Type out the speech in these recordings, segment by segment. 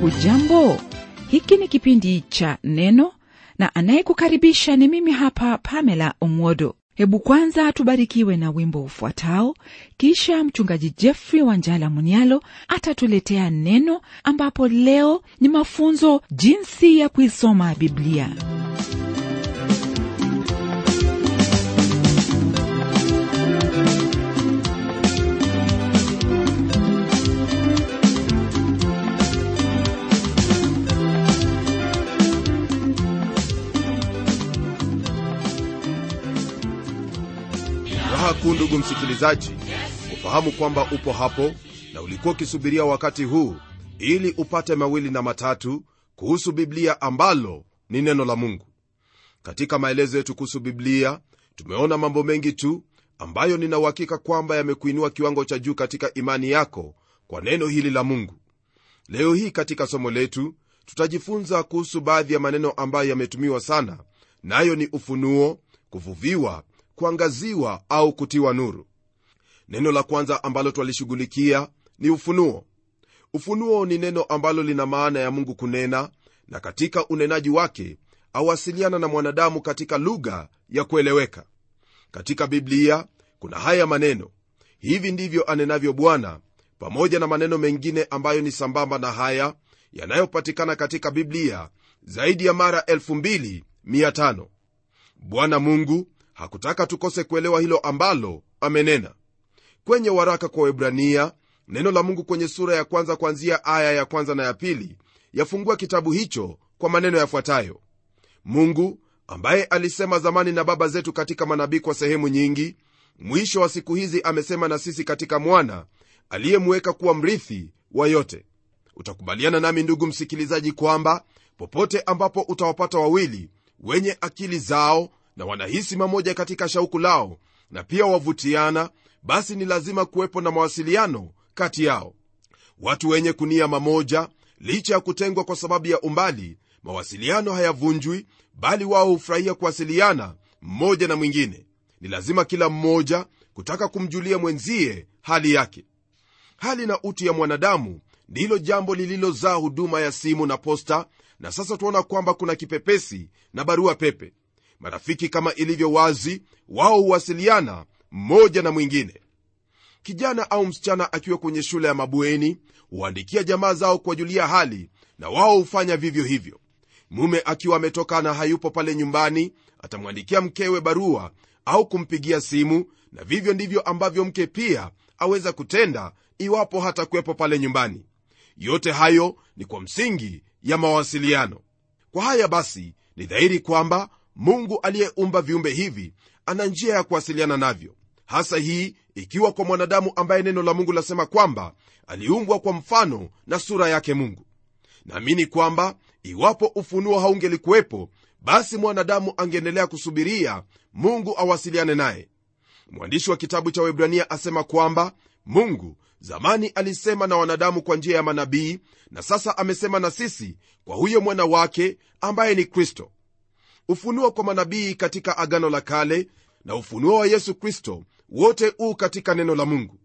hujambo hiki ni kipindi cha neno na anayekukaribisha ni mimi hapa pamela omwodo. Hebu kwanza tubarikiwe na wimbo ufuatao kisha mchungaji jeffrey wanjala munialo atatuletea neno ambapo leo ni mafunzo jinsi ya kuisoma biblia ndugu msikilizaji ufahamu kwamba upo hapo na ulikuwa ukisubiria wakati huu ili upate mawili na matatu kuhusu biblia ambalo ni neno la mungu. Katika maelezo yetu kuhusu biblia tumeona mambo mengi tu ambayo nina uhakika kwamba yamekuinua kiwango cha juu katika imani yako kwa neno hili la mungu. Leo hii katika somo letu tutajifunza kuhusu baadhi ya maneno ambayo yametumiwa sana nayo ni ufunuo kuvuviwa kuangaziwa au kutiwa nuru. Neno la kwanza ambalo twalishughulikia ni ufunuo. Ufunuo ni neno ambalo lina maana ya mungu kunena na katika unenaji wake awasiliana na mwanadamu katika lugha ya kueleweka. Katika biblia kuna haya maneno hivi ndivyo anenavyo bwana pamoja na maneno mengine ambayo ni sambamba na haya yanayopatikana katika biblia zaidi ya mara 2500 bwana mungu hakutaka tukose kuelewa hilo ambalo amenena. Kwenye waraka kwa webrania neno la mungu kwenye sura ya kwanza kuanzia aya ya kwanza na ya pili yafungua kitabu hicho kwa maneno yafuatayo. Mungu ambaye alisema zamani na baba zetu katika manabii kwa sehemu nyingi mwisho wa siku hizi amesema na sisi katika mwana aliyemweka kuwa mrithi wa yote. Utakubaliana nami ndugu msikilizaji kwamba popote ambapo utawapata wawili wenye akili zao na wanahisi mamoja katika shauku lao na pia wavutiana basi ni lazima kuwepo na mawasiliano kati yao. Watu wenye kunia mamoja licha ya kutengwa kwa sababu ya umbali mawasiliano hayavunjwi bali wao hufurahia kuwasiliana mmoja na mwingine. Ni lazima kila mmoja kutaka kumjulia mwenzie hali yake. Hali na utu ya mwanadamu ndilo jambo lililozaa huduma ya simu na posta na sasa tuona kwamba kuna kipepesi na barua pepe marafiki kama ilivyo wazi wao huwasiliana mmoja na mwingine. Kijana au msichana akiwa kwenye shule ya mabweni huandikia jamaa zao kuwajulia hali na wao hufanya vivyo hivyo. Mume akiwa ametoka na hayupo pale nyumbani atamwandikia mkewe barua au kumpigia simu na vivyo ndivyo ambavyo mke pia aweza kutenda iwapo hata kuwepo pale nyumbani. Yote hayo ni kwa msingi ya mawasiliano. Kwa haya basi ni dhahiri kwamba mungu aliyeumba viumbe hivi ana njia ya kuwasiliana navyo. Hasa hii ikiwa kwa mwanadamu ambaye neno la mungu lasema kwamba aliumbwa kwa mfano na sura yake mungu. Naamini kwamba iwapo ufunuo haungelikuwepo basi mwanadamu angeendelea kusubiria mungu awasiliane naye. Mwandishi wa kitabu cha webrania asema kwamba mungu zamani alisema na wanadamu kwa njia ya manabii na sasa amesema na sisi kwa huyo mwana wake ambaye ni kristo ufunuo kwa manabii katika agano la kale na ufunuo wa yesu kristo wote huu katika neno la mungu.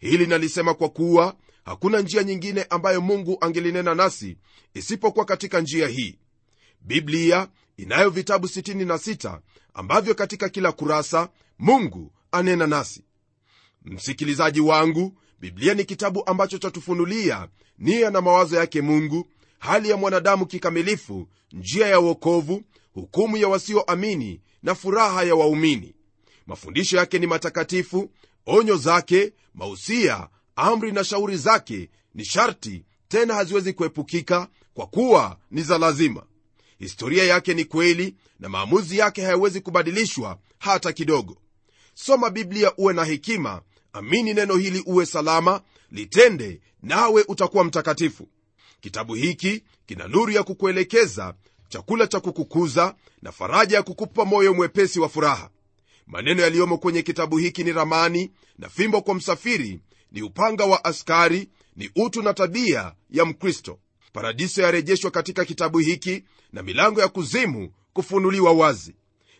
Hili nalisema kwa kuwa hakuna njia nyingine ambayo mungu angelinena nasi isipokuwa katika njia hii. Biblia inayo vitabu 66 ambavyo katika kila kurasa mungu anena nasi. Msikilizaji wangu biblia ni kitabu ambacho chatufunulia nia na mawazo yake mungu hali ya mwanadamu kikamilifu njia ya uokovu hukumu ya wasioamini na furaha ya waumini. Mafundisho yake ni matakatifu onyo zake mausia amri na shauri zake ni sharti tena haziwezi kuepukika kwa kuwa ni za lazima. Historia yake ni kweli na maamuzi yake hayawezi kubadilishwa hata kidogo. Soma biblia uwe na hekima amini neno hili uwe salama litende nawe utakuwa mtakatifu. Kitabu hiki kina nuru ya kukuelekeza chakula cha kukukuza na faraja ya kukupa moyo mwepesi wa furaha. Maneno yaliyomo kwenye kitabu hiki ni ramani na fimbo kwa msafiri ni upanga wa askari ni utu na tabia ya mkristo. Paradiso yarejeshwa katika kitabu hiki na milango ya kuzimu kufunuliwa wazi.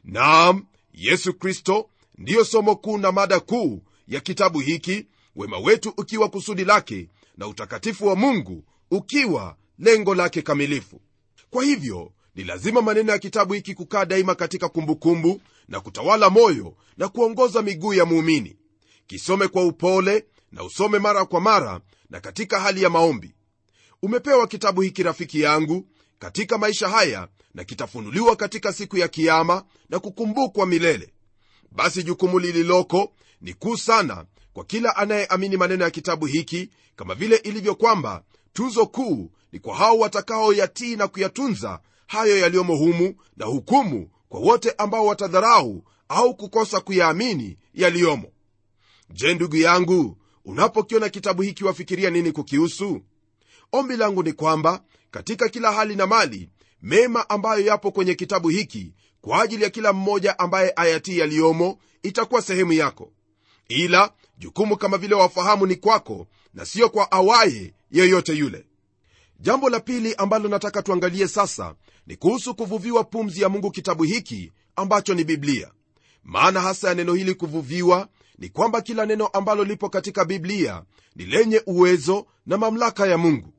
Naam yesu kristo ndiyo somo kuu na mada kuu ya kitabu hiki wema wetu ukiwa kusudi lake na utakatifu wa mungu ukiwa lengo lake kamilifu. Kwa hivyo ni lazima maneno ya kitabu hiki kukaa daima katika kumbukumbu kumbu, na kutawala moyo na kuongoza miguu ya muumini. Kisome kwa upole na usome mara kwa mara na katika hali ya maombi. Umepewa kitabu hiki rafiki yangu katika maisha haya na kitafunuliwa katika siku ya kiama na kukumbukwa milele. Basi jukumu lililoko ni kuu sana kwa kila anayeamini maneno ya kitabu hiki kama vile ilivyo kwamba tuzo kuu ni kwa hao watakaoyatii na kuyatunza hayo yaliyomo humu na hukumu kwa wote ambao watadharau au kukosa kuyaamini yaliyomo. Je ndugu yangu unapokiona kitabu hiki wafikiria nini kukihusu? Ombi langu ni kwamba katika kila hali na mali mema ambayo yapo kwenye kitabu hiki kwa ajili ya kila mmoja ambaye ayatii yaliyomo itakuwa sehemu yako. Ila jukumu kama vile wafahamu ni kwako na siyo kwa awaye yeyote yule jambo la pili ambalo nataka tuangalie sasa ni kuhusu kuvuviwa pumzi ya mungu kitabu hiki ambacho ni biblia. Maana hasa ya neno hili kuvuviwa ni kwamba kila neno ambalo lipo katika biblia ni lenye uwezo na mamlaka ya mungu.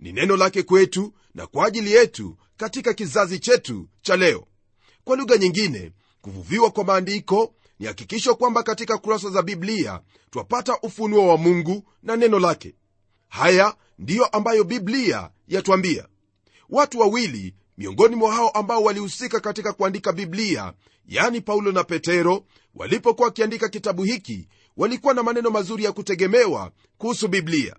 Ni neno lake kwetu na kwa ajili yetu katika kizazi chetu cha leo. Kwa lugha nyingine kuvuviwa kwa maandiko ni hakikisho kwamba katika kurasa za biblia twapata ufunuo wa mungu na neno lake haya ndiyo ambayo biblia yatwambia watu wawili miongoni mwa hao ambao walihusika katika kuandika biblia yani paulo na petero walipokuwa wakiandika kitabu hiki walikuwa na maneno mazuri ya kutegemewa kuhusu biblia.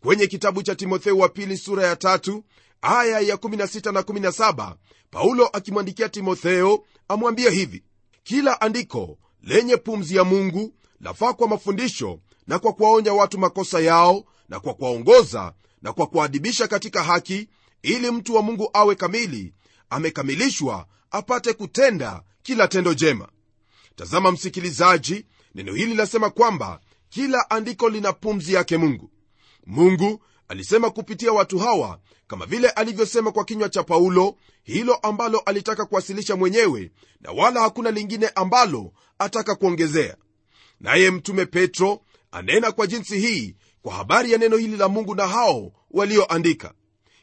Kwenye kitabu cha timotheo wa pili sura ya tatu aya ya 16 na 17 paulo akimwandikia timotheo amwambia hivi kila andiko lenye pumzi ya mungu lafaa kwa mafundisho na kwa kuwaonya watu makosa yao na kwa kuwaongoza na kwa kuwaadibisha katika haki ili mtu wa mungu awe kamili amekamilishwa apate kutenda kila tendo jema. Tazama msikilizaji neno hili linasema kwamba kila andiko lina pumzi yake mungu. Mungu alisema kupitia watu hawa kama vile alivyosema kwa kinywa cha paulo hilo ambalo alitaka kuwasilisha mwenyewe na wala hakuna lingine ambalo ataka kuongezea. Naye mtume petro anena kwa jinsi hii kwa habari ya neno hili la mungu na hao walioandika.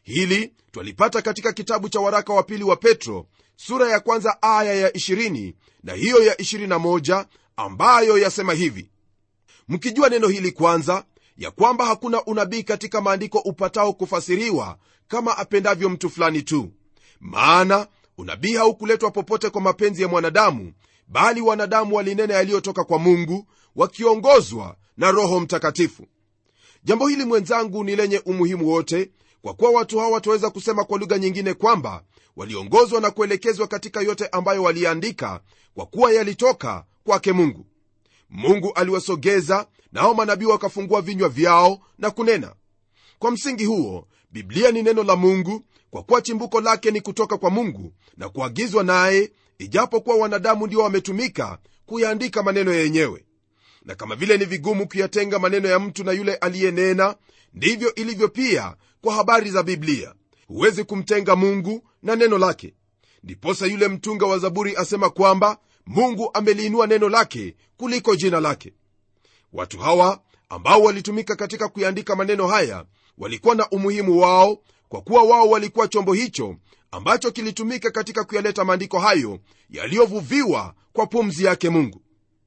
Hili twalipata katika kitabu cha waraka wa pili wa petro sura ya kwanza aya ya 20 na hiyo ya 21 ambayo yasema hivi. Mkijua neno hili kwanza ya kwamba hakuna unabii katika maandiko upatao kufasiriwa kama apendavyo mtu fulani tu. Maana unabii haukuletwa popote kwa mapenzi ya mwanadamu bali wanadamu walinena yaliyotoka kwa mungu wakiongozwa na roho mtakatifu jambo hili mwenzangu ni lenye umuhimu wote kwa kuwa watu hawa wataweza kusema kwa lugha nyingine kwamba waliongozwa na kuelekezwa katika yote ambayo waliandika kwa kuwa yalitoka kwake mungu. Mungu aliwasogeza nao manabii wakafungua vinywa vyao na kunena. Kwa msingi huo biblia ni neno la mungu kwa kuwa chimbuko lake ni kutoka kwa mungu na kuagizwa naye ijapokuwa wanadamu ndio wametumika kuyaandika maneno yenyewe na kama vile ni vigumu kuyatenga maneno ya mtu na yule aliyenena ndivyo ilivyo pia kwa habari za biblia. Huwezi kumtenga mungu na neno lake. Ndiposa yule mtunga wa zaburi asema kwamba mungu ameliinua neno lake kuliko jina lake. Watu hawa ambao walitumika katika kuyaandika maneno haya walikuwa na umuhimu wao kwa kuwa wao walikuwa chombo hicho ambacho kilitumika katika kuyaleta maandiko hayo yaliyovuviwa kwa pumzi yake mungu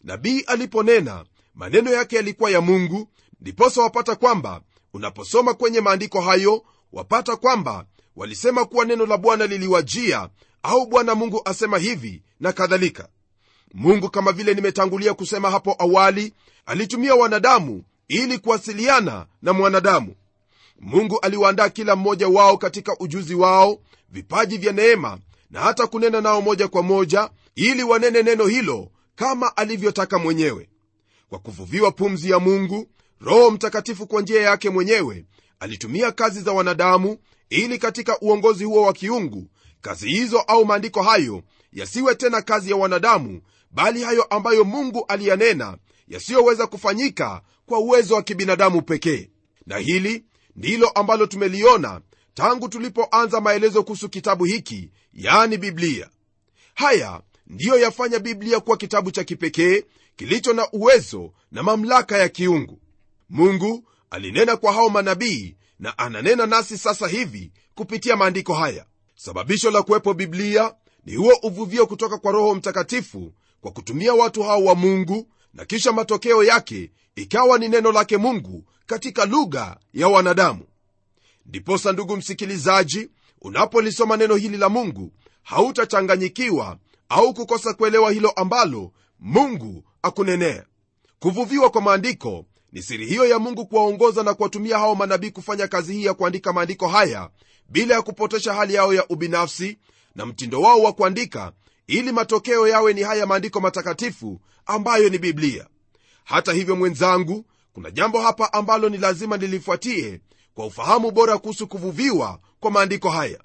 nabii aliponena maneno yake yalikuwa ya mungu ndiposa wapata kwamba unaposoma kwenye maandiko hayo wapata kwamba walisema kuwa neno la bwana liliwajia au bwana mungu asema hivi na kadhalika. Mungu kama vile nimetangulia kusema hapo awali alitumia wanadamu ili kuwasiliana na mwanadamu. Mungu aliwaandaa kila mmoja wao katika ujuzi wao vipaji vya neema na hata kunena nao moja kwa moja ili wanene neno hilo kama alivyotaka mwenyewe. Kwa kuvuviwa pumzi ya mungu roho mtakatifu kwa njia yake mwenyewe alitumia kazi za wanadamu ili katika uongozi huo wa kiungu kazi hizo au maandiko hayo yasiwe tena kazi ya wanadamu bali hayo ambayo mungu aliyanena yasiyoweza kufanyika kwa uwezo wa kibinadamu pekee. Na hili ndilo ambalo tumeliona tangu tulipoanza maelezo kuhusu kitabu hiki yani biblia. Haya ndiyo yafanya biblia kuwa kitabu cha kipekee kilicho na uwezo na mamlaka ya kiungu. Mungu alinena kwa hao manabii na ananena nasi sasa hivi kupitia maandiko haya. Sababisho la kuwepo biblia ni huo uvuvio kutoka kwa roho mtakatifu kwa kutumia watu hao wa mungu na kisha matokeo yake ikawa ni neno lake mungu katika lugha ya wanadamu. Ndiposa ndugu msikilizaji unapolisoma neno hili la mungu hautachanganyikiwa au kukosa kuelewa hilo ambalo mungu akunenea. Kuvuviwa kwa maandiko ni siri hiyo ya mungu kuwaongoza na kuwatumia hao manabii kufanya kazi hii ya kuandika maandiko haya bila ya kupotesha hali yao ya ubinafsi na mtindo wao wa kuandika ili matokeo yawe ni haya maandiko matakatifu ambayo ni biblia. Hata hivyo mwenzangu kuna jambo hapa ambalo ni lazima nilifuatie kwa ufahamu bora kuhusu kuvuviwa kwa maandiko haya.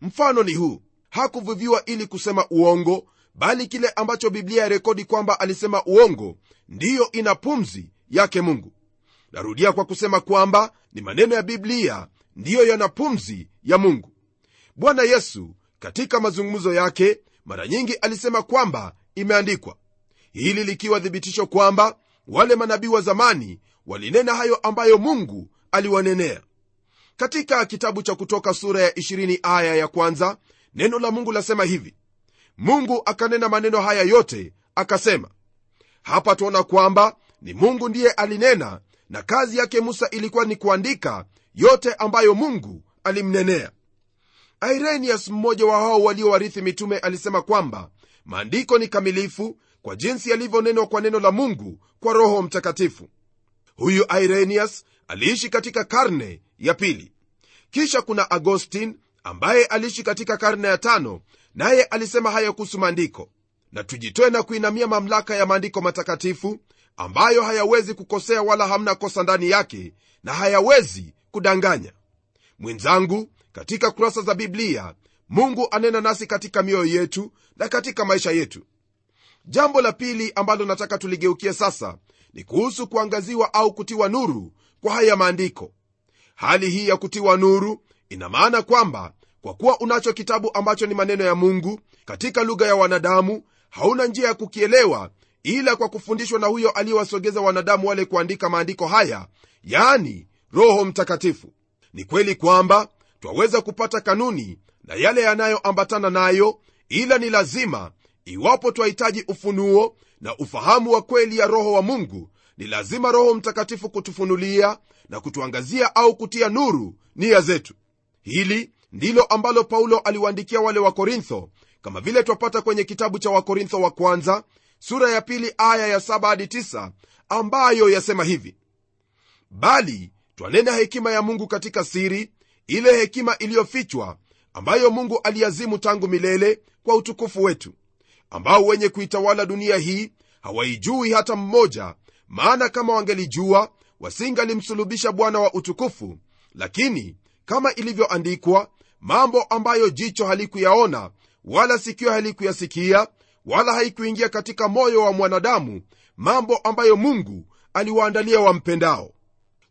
Mfano ni huu hakuvuviwa ili kusema uongo bali kile ambacho biblia ya rekodi kwamba alisema uongo ndiyo ina pumzi yake mungu. Narudia kwa kusema kwamba ni maneno ya biblia ndiyo yana pumzi ya mungu. Bwana yesu katika mazungumzo yake mara nyingi alisema kwamba imeandikwa. Hili likiwa thibitisho kwamba wale manabii wa zamani walinena hayo ambayo mungu aliwanenea. Katika kitabu cha kutoka sura ya 20 aya ya kwanza neno la mungu lasema hivi. Mungu akanena maneno haya yote akasema hapa tuona kwamba ni mungu ndiye alinena na kazi yake musa ilikuwa ni kuandika yote ambayo mungu alimnenea. Irenius mmoja wa hao waliowarithi mitume alisema kwamba maandiko ni kamilifu kwa jinsi yalivyonenwa kwa neno la mungu kwa roho mtakatifu. Huyu irenius aliishi katika karne ya pili. Kisha kuna agostin ambaye aliishi katika karne ya tano naye alisema haya kuhusu maandiko. Na tujitoe na kuinamia mamlaka ya maandiko matakatifu ambayo hayawezi kukosea wala hamna kosa ndani yake na hayawezi kudanganya. Mwenzangu katika kurasa za biblia mungu anena nasi katika mioyo yetu na katika maisha yetu. Jambo la pili ambalo nataka tuligeukie sasa ni kuhusu kuangaziwa au kutiwa nuru kwa haya maandiko. Hali hii ya kutiwa nuru ina maana kwamba kwa kuwa unacho kitabu ambacho ni maneno ya mungu katika lugha ya wanadamu hauna njia ya kukielewa ila kwa kufundishwa na huyo aliyewasogeza wanadamu wale kuandika maandiko haya yani roho mtakatifu. Ni kweli kwamba twaweza kupata kanuni na yale yanayoambatana nayo ila ni lazima iwapo twahitaji ufunuo na ufahamu wa kweli ya roho wa mungu ni lazima roho mtakatifu kutufunulia na kutuangazia au kutia nuru nia zetu hili ndilo ambalo paulo aliwaandikia wale wa korintho kama vile twapata kwenye kitabu cha wakorintho wa kwanza sura ya pili aya ya 7 hadi 9 ambayo yasema hivi. Bali twanena hekima ya mungu katika siri ile hekima iliyofichwa ambayo mungu aliazimu tangu milele kwa utukufu wetu ambao wenye kuitawala dunia hii hawaijui hata mmoja maana kama wangelijua wasingalimsulubisha bwana wa utukufu lakini kama ilivyoandikwa mambo ambayo jicho halikuyaona wala sikio halikuyasikia wala haikuingia katika moyo wa mwanadamu mambo ambayo mungu aliwaandalia wampendao.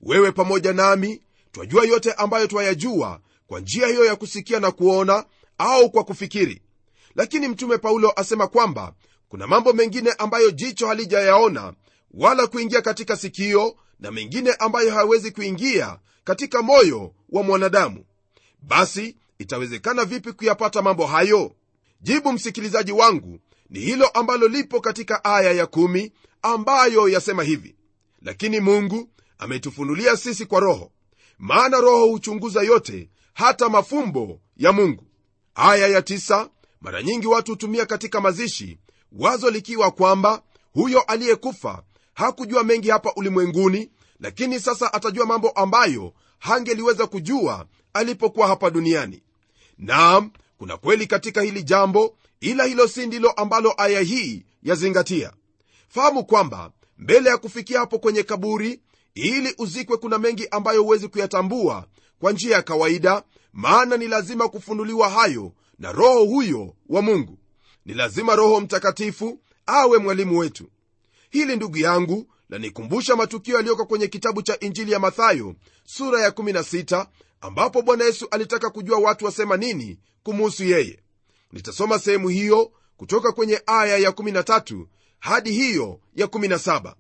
Wewe pamoja nami twajua yote ambayo twayajua kwa njia hiyo ya kusikia na kuona au kwa kufikiri. Lakini mtume paulo asema kwamba kuna mambo mengine ambayo jicho halijayaona wala kuingia katika sikio na mengine ambayo hawezi kuingia katika moyo wa mwanadamu. Basi itawezekana vipi kuyapata mambo hayo? Jibu msikilizaji wangu ni hilo ambalo lipo katika aya ya kumi ambayo yasema hivi. Lakini mungu ametufunulia sisi kwa roho maana roho huchunguza yote hata mafumbo ya mungu. Aya ya tisa, mara nyingi watu hutumia katika mazishi wazo likiwa kwamba huyo aliyekufa hakujua mengi hapa ulimwenguni lakini sasa atajua mambo ambayo hangeliweza kujua alipokuwa hapa duniani. Naam kuna kweli katika hili jambo ila hilo si ndilo ambalo aya hii yazingatia. Fahamu kwamba mbele ya kufikia hapo kwenye kaburi ili uzikwe kuna mengi ambayo huwezi kuyatambua kwa njia ya kawaida maana ni lazima kufunuliwa hayo na roho huyo wa mungu. Ni lazima roho mtakatifu awe mwalimu wetu. Hili ndugu yangu lanikumbusha matukio yaliyoko kwenye kitabu cha injili ya mathayo sura ya 16 ambapo bwana yesu alitaka kujua watu wasema nini kumuhusu yeye. Nitasoma sehemu hiyo kutoka kwenye aya ya 13 hadi hiyo ya 17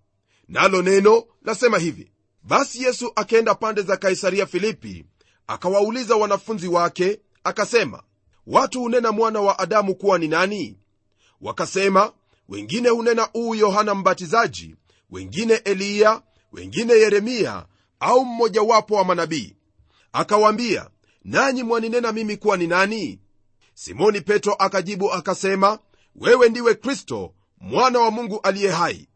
nalo neno lasema hivi. Basi yesu akaenda pande za kaisaria filipi akawauliza wanafunzi wake akasema watu hunena mwana wa adamu kuwa ni nani? Wakasema wengine hunena uu yohana mbatizaji wengine eliya wengine yeremia au mmojawapo wa manabii. Akawaambia nanyi mwaninena mimi kuwa ni nani? Simoni petro akajibu akasema wewe ndiwe kristo mwana wa mungu aliye hai.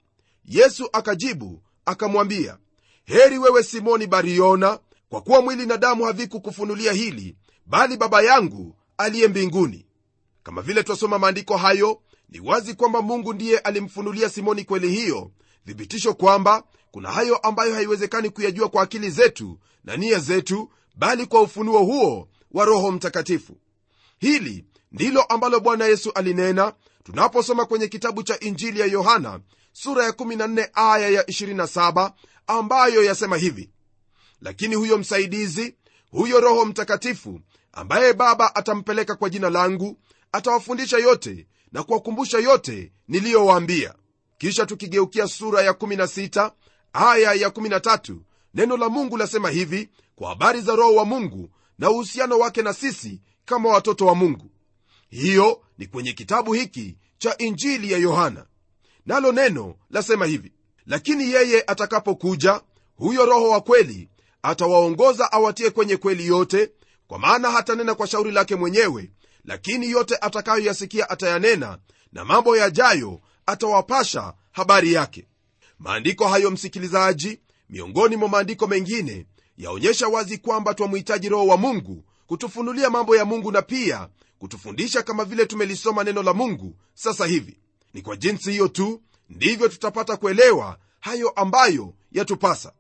Yesu akajibu akamwambia heri wewe simoni bariona kwa kuwa mwili na damu havikukufunulia hili bali baba yangu aliye mbinguni. Kama vile twasoma maandiko hayo ni wazi kwamba mungu ndiye alimfunulia simoni kweli hiyo thibitisho kwamba kuna hayo ambayo haiwezekani kuyajua kwa akili zetu na nia zetu bali kwa ufunuo huo wa roho mtakatifu. Hili ndilo ambalo bwana yesu alinena tunaposoma kwenye kitabu cha injili ya yohana sura ya 14 aya ya 27 ambayo yasema hivi. Lakini huyo msaidizi huyo roho mtakatifu ambaye baba atampeleka kwa jina langu atawafundisha yote na kuwakumbusha yote niliyowaambia kisha tukigeukia sura ya 16 aya ya 13 neno la mungu lasema hivi kwa habari za roho wa mungu na uhusiano wake na sisi kama watoto wa mungu. Hiyo ni kwenye kitabu hiki cha injili ya yohana. Nalo neno lasema hivi lakini yeye atakapokuja huyo roho wa kweli atawaongoza awatie kwenye kweli yote kwa maana hatanena kwa shauri lake mwenyewe lakini yote atakayoyasikia atayanena na mambo yajayo atawapasha habari yake. Maandiko hayo msikilizaji miongoni mwa maandiko mengine yaonyesha wazi kwamba twamhitaji roho wa mungu kutufunulia mambo ya mungu na pia kutufundisha kama vile tumelisoma neno la mungu sasa hivi. Ni kwa jinsi hiyo tu ndivyo tutapata kuelewa hayo ambayo yatupasa.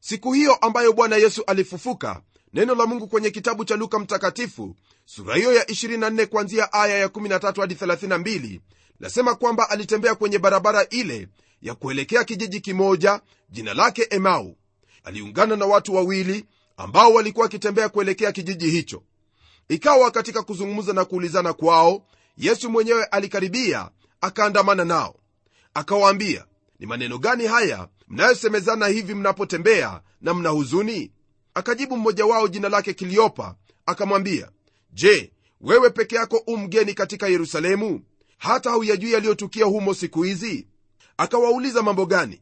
Siku hiyo ambayo bwana yesu alifufuka neno la mungu kwenye kitabu cha luka mtakatifu sura hiyo ya 24 kwanzia aya ya 13 hadi 32 lasema kwamba alitembea kwenye barabara ile ya kuelekea kijiji kimoja jina lake emau. Aliungana na watu wawili ambao walikuwa wakitembea kuelekea kijiji hicho. Ikawa katika kuzungumza na kuulizana kwao yesu mwenyewe alikaribia akaandamana nao. Akawaambia ni maneno gani haya mnayosemezana hivi mnapotembea na mna huzuni? Akajibu mmoja wao jina lake kiliopa akamwambia je wewe peke yako u mgeni katika yerusalemu hata hauyajui yaliyotukia humo siku hizi? Akawauliza mambo gani?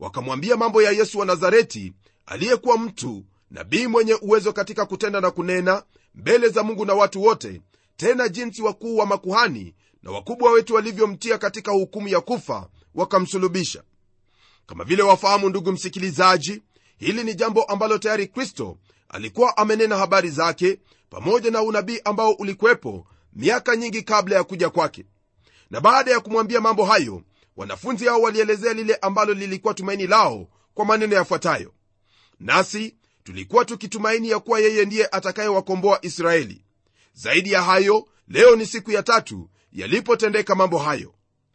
Wakamwambia mambo ya yesu wa nazareti aliyekuwa mtu nabii mwenye uwezo katika kutenda na kunena mbele za mungu na watu wote tena jinsi wakuu wa makuhani na wakubwa wetu walivyomtia katika hukumu ya kufa wakamsulubisha. Kama vile wafahamu ndugu msikilizaji hili ni jambo ambalo tayari kristo alikuwa amenena habari zake pamoja na unabii ambao ulikuwepo miaka nyingi kabla ya kuja kwake na baada ya kumwambia mambo hayo wanafunzi hao walielezea lile ambalo lilikuwa tumaini lao kwa maneno yafuatayo. Nasi tulikuwa tukitumaini ya kuwa yeye ndiye atakayewakomboa israeli. Zaidi ya hayo leo ni siku ya tatu yalipotendeka mambo hayo.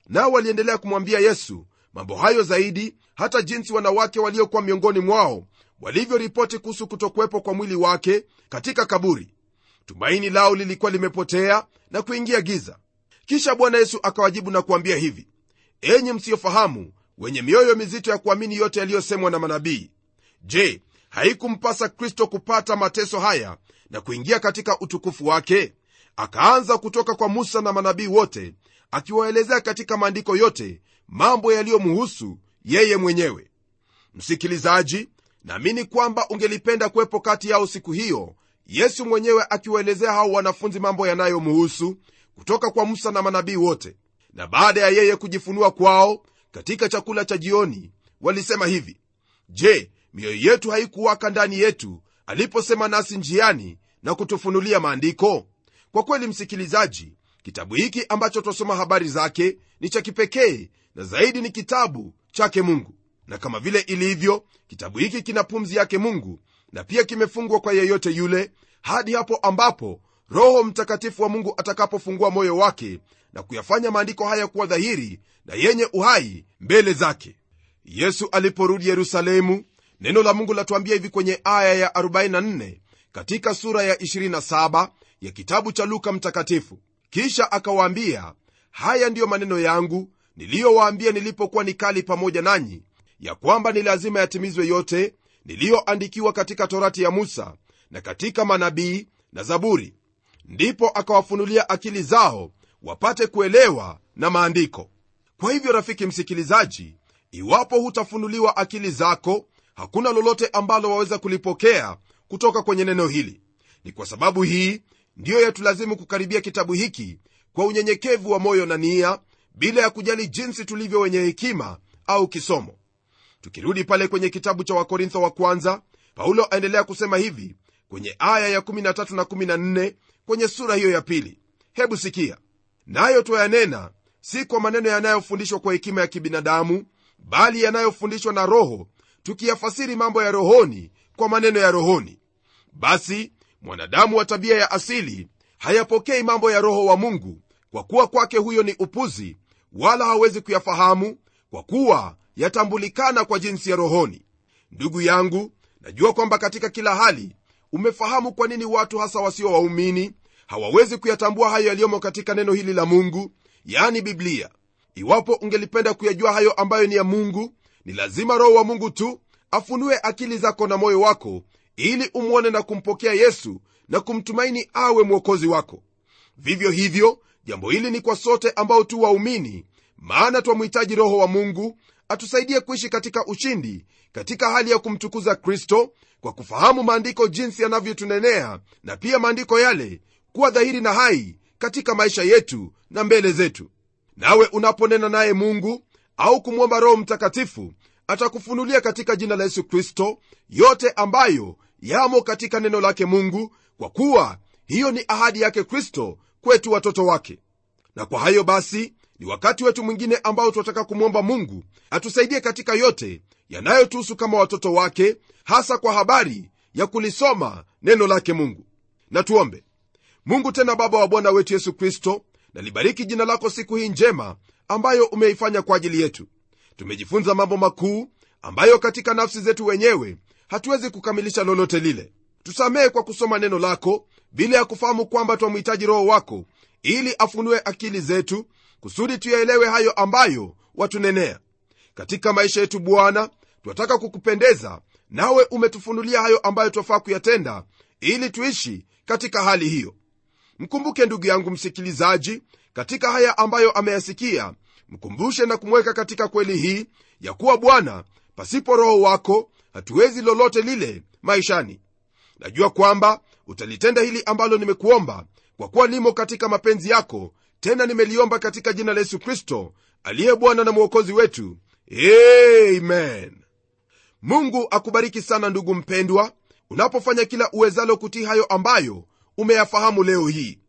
Nao waliendelea kumwambia yesu mambo hayo zaidi hata jinsi wanawake waliokuwa miongoni mwao walivyoripoti kuhusu kutokuwepo kwa mwili wake katika kaburi. Tumaini lao lilikuwa limepotea na kuingia giza kisha bwana yesu akawajibu na kuambia hivi enyi msiyofahamu wenye mioyo mizito ya kuamini yote yaliyosemwa na manabii je haikumpasa kristo kupata mateso haya na kuingia katika utukufu wake? Akaanza kutoka kwa musa na manabii wote akiwaelezea katika maandiko yote mambo yaliyomuhusu yeye mwenyewe. Msikilizaji naamini kwamba ungelipenda kuwepo kati yao siku hiyo yesu mwenyewe akiwaelezea hao wanafunzi mambo yanayomhusu kutoka kwa musa na manabii wote. Na baada ya yeye kujifunua kwao katika chakula cha jioni walisema hivi je mioyo yetu haikuwaka ndani yetu aliposema nasi njiani na kutufunulia maandiko? Kwa kweli msikilizaji kitabu hiki ambacho twasoma habari zake ni cha kipekee na zaidi ni kitabu chake mungu. Na kama vile ilivyo kitabu hiki kina pumzi yake mungu na pia kimefungwa kwa yeyote yule hadi hapo ambapo roho mtakatifu wa mungu atakapofungua moyo wake na kuyafanya maandiko haya kuwa dhahiri na yenye uhai mbele zake. Yesu aliporudi yerusalemu neno la mungu latuambia hivi kwenye aya ya 44 katika sura ya 27 ya kitabu cha luka mtakatifu. Kisha akawaambia haya ndiyo maneno yangu niliyowaambia nilipokuwa nikali pamoja nanyi ya kwamba ni lazima yatimizwe yote niliyoandikiwa katika torati ya musa na katika manabii na zaburi ndipo akawafunulia akili zao wapate kuelewa na maandiko. Kwa hivyo rafiki msikilizaji iwapo hutafunuliwa akili zako hakuna lolote ambalo waweza kulipokea kutoka kwenye neno hili. Ni kwa sababu hii ndiyo yatulazimu kukaribia kitabu hiki kwa unyenyekevu wa moyo na nia bila ya kujali jinsi tulivyo wenye hekima au kisomo. Tukirudi pale kwenye kitabu cha wakorintho wa kwanza paulo aendelea kusema hivi kwenye aya ya 13 na 14 kwenye sura hiyo ya pili. Hebu sikia. Nayo twayanena si kwa maneno yanayofundishwa kwa hekima ya kibinadamu bali yanayofundishwa na roho tukiyafasiri mambo ya rohoni kwa maneno ya rohoni. Basi mwanadamu wa tabia ya asili hayapokei mambo ya roho wa mungu kwa kuwa kwake huyo ni upuzi wala hawezi kuyafahamu kwa kuwa yatambulikana kwa jinsi ya rohoni. Ndugu yangu najua kwamba katika kila hali umefahamu kwa nini watu hasa wasio waumini hawawezi kuyatambua hayo yaliyomo katika neno hili la mungu yani biblia? Iwapo ungelipenda kuyajua hayo ambayo ni ya mungu ni lazima roho wa mungu tu afunue akili zako na moyo wako ili umwone na kumpokea yesu na kumtumaini awe mwokozi wako. Vivyo hivyo jambo hili ni kwa sote ambao tu waumini maana twamhitaji roho wa mungu atusaidie kuishi katika ushindi katika hali ya kumtukuza kristo kwa kufahamu maandiko jinsi yanavyotunenea na pia maandiko yale kuwa dhahiri na hai katika maisha yetu na mbele zetu. Nawe unaponena naye mungu au kumwomba roho mtakatifu atakufunulia katika jina la yesu kristo yote ambayo yamo katika neno lake mungu kwa kuwa hiyo ni ahadi yake kristo kwetu watoto wake. Na kwa hayo basi ni wakati wetu mwingine ambao tunataka kumwomba mungu atusaidie katika yote yanayotuhusu kama watoto wake hasa kwa habari ya kulisoma neno lake mungu. Na mungu tena baba wa bwana wetu yesu kristo nalibariki jina lako siku hii njema ambayo umeifanya kwa ajili yetu. Tumejifunza mambo makuu ambayo katika nafsi zetu wenyewe hatuwezi kukamilisha lolote lile. Tusamehe kwa kusoma neno lako bila ya kufahamu kwamba twamhitaji roho wako ili afunue akili zetu kusudi tuyaelewe hayo ambayo watunenea. Katika maisha yetu bwana twataka kukupendeza nawe umetufunulia hayo ambayo twafaa kuyatenda ili tuishi katika hali hiyo. Mkumbuke ndugu yangu msikilizaji katika haya ambayo ameyasikia mkumbushe na kumweka katika kweli hii ya kuwa bwana pasipo roho wako hatuwezi lolote lile maishani. Najua kwamba utalitenda hili ambalo nimekuomba kwa kuwa limo katika mapenzi yako tena nimeliomba katika jina la yesu kristo aliye bwana na mwokozi wetu. Amen mungu akubariki sana ndugu mpendwa unapofanya kila uwezalo kutii hayo ambayo umeyafahamu leo hii.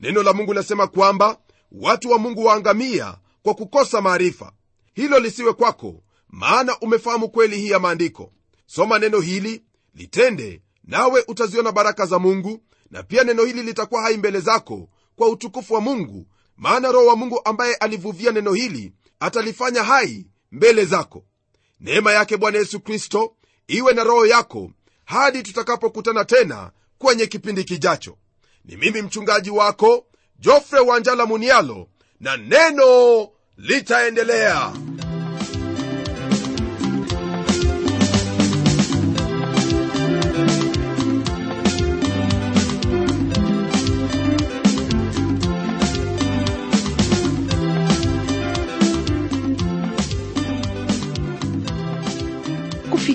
Neno la mungu lasema kwamba watu wa mungu waangamia kwa kukosa maarifa. Hilo lisiwe kwako maana umefahamu kweli hii ya maandiko. Soma neno hili litende nawe utaziona baraka za mungu na pia neno hili litakuwa hai mbele zako kwa utukufu wa mungu maana roho wa mungu ambaye alivuvia neno hili atalifanya hai mbele zako neema yake bwana yesu kristo iwe na roho yako hadi tutakapokutana tena kwenye kipindi kijacho. Ni mimi mchungaji wako jofre wanjala munialo na neno litaendelea